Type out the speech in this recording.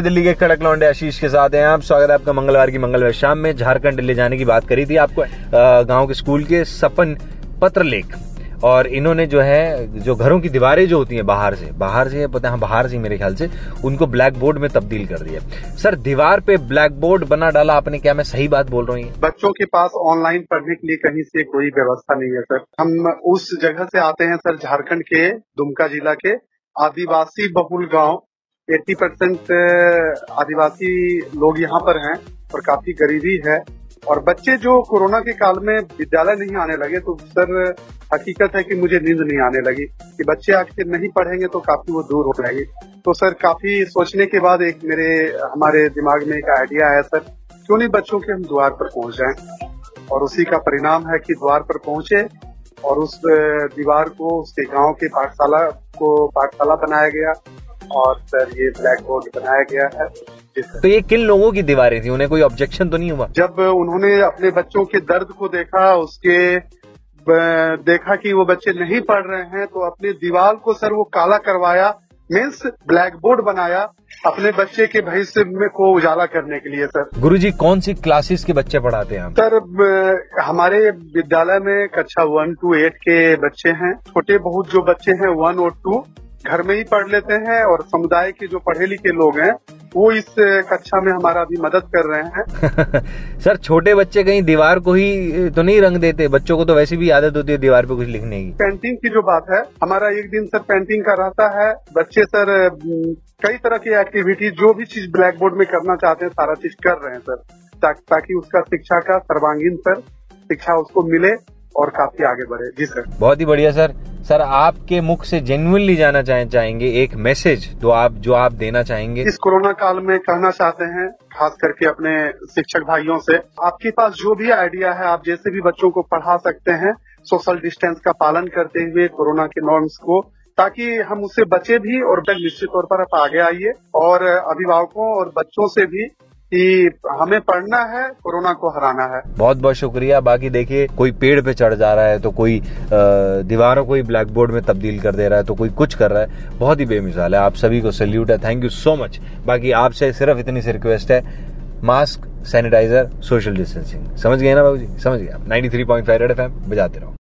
दिल्ली के कड़क लौंडे आशीष के साथ हैं आप। स्वागत है आपका मंगलवार की मंगलवार शाम में। झारखंड ले जाने की बात करी थी आपको गाँव के स्कूल के सपन पत्र लेख और इन्होंने जो है, जो घरों की दीवारें जो होती हैं बाहर से बाहर से, पता है बाहर से मेरे ख्याल से, उनको ब्लैक बोर्ड में तब्दील कर दिया। सर, दीवार पे ब्लैक बोर्ड बना डाला आपने, क्या मैं सही बात बोल रहा हूँ बच्चों के पास ऑनलाइन पढ़ने के लिए कहीं से कोई व्यवस्था नहीं है, सर। हम उस जगह से आते हैं, सर, झारखंड के दुमका जिला के आदिवासी बहुल गाँव। 80 परसेंट आदिवासी लोग यहाँ पर हैं और काफ़ी गरीबी है। और बच्चे जो कोरोना के काल में विद्यालय नहीं आने लगे तो सर, हकीकत है कि मुझे नींद नहीं आने लगी। कि बच्चे आखिर नहीं पढ़ेंगे तो काफ़ी वो दूर हो जाएँगे। तो सर, काफ़ी सोचने के बाद एक मेरे, हमारे दिमाग में एक आइडिया आया, सर, क्यों नहीं बच्चों के हम द्वार पर पहुँच जाए? और उसी का परिणाम है कि द्वार पर पहुँचे और उस दीवार को, उसके गाँव के पाठशाला को पाठशाला बनाया गया। और सर ये ब्लैक बोर्ड बनाया गया है। तो ये किन लोगों की दीवारें थी? उन्हें कोई ऑब्जेक्शन तो नहीं हुआ? जब उन्होंने अपने बच्चों के दर्द को देखा उसके देखा कि वो बच्चे नहीं पढ़ रहे हैं तो अपने दीवार को सर वो काला करवाया मीन्स ब्लैक बोर्ड बनाया अपने बच्चे के भविष्य में को उजाला करने के लिए सर। गुरुजी कौन सी क्लासेस के बच्चे पढ़ाते हैं सर हमारे विद्यालय में कक्षा वन टू एट के बच्चे हैं। छोटे बहुत जो बच्चे हैं वन और टू घर में ही पढ़ लेते हैं और समुदाय के जो पढ़े लिखे लोग हैं वो इस कक्षा में हमारा भी मदद कर रहे हैं। सर छोटे बच्चे कहीं दीवार को ही तो नहीं रंग देते? बच्चों को तो वैसे भी आदत होती है दीवार पे कुछ लिखने की। पेंटिंग की जो बात है हमारा एक दिन सर पेंटिंग का रहता है। बच्चे सर कई तरह की एक्टिविटी जो भी चीज़ ब्लैक बोर्ड में करना चाहते हैं सारा चीज़ कर रहे हैं सर। ताकि उसका शिक्षा का सर्वांगीण सर शिक्षा उसको मिले। और काफ़ी आगे बढ़े। जी सर। बहुत ही बढ़िया सर। सर आपके मुख से जेन्युइनली जाना चाहे चाहेंगे एक मैसेज जो आप जो आप देना चाहेंगे। इस कोरोना काल में कहना चाहते हैं खास करके अपने शिक्षक भाइयों से आपके पास जो भी आइडिया है आप जैसे भी बच्चों को पढ़ा सकते हैं सोशल डिस्टेंस का पालन करते हुए कोरोना के नॉर्म्स को ताकि हम उससे बचे भी और निश्चित तौर पर आप आगे आइए और अभिभावकों और बच्चों से भी कि हमें पढ़ना है, कोरोना को हराना है। बहुत बहुत शुक्रिया। बाकी देखिए, कोई पेड़ पे चढ़ जा रहा है तो कोई दीवारों को ही ब्लैक बोर्ड में तब्दील कर दे रहा है तो कोई कुछ कर रहा है, बहुत ही बेमिसाल है। आप सभी को सल्यूट है। थैंक यू सो मच बाकी आपसे सिर्फ़ इतनी सी रिक्वेस्ट है मास्क सैनिटाइजर सोशल डिस्टेंसिंग समझ गए ना बाबू जी समझ गए आप? नाइन्टी थ्री पॉइंट फाइव बजाते रहो।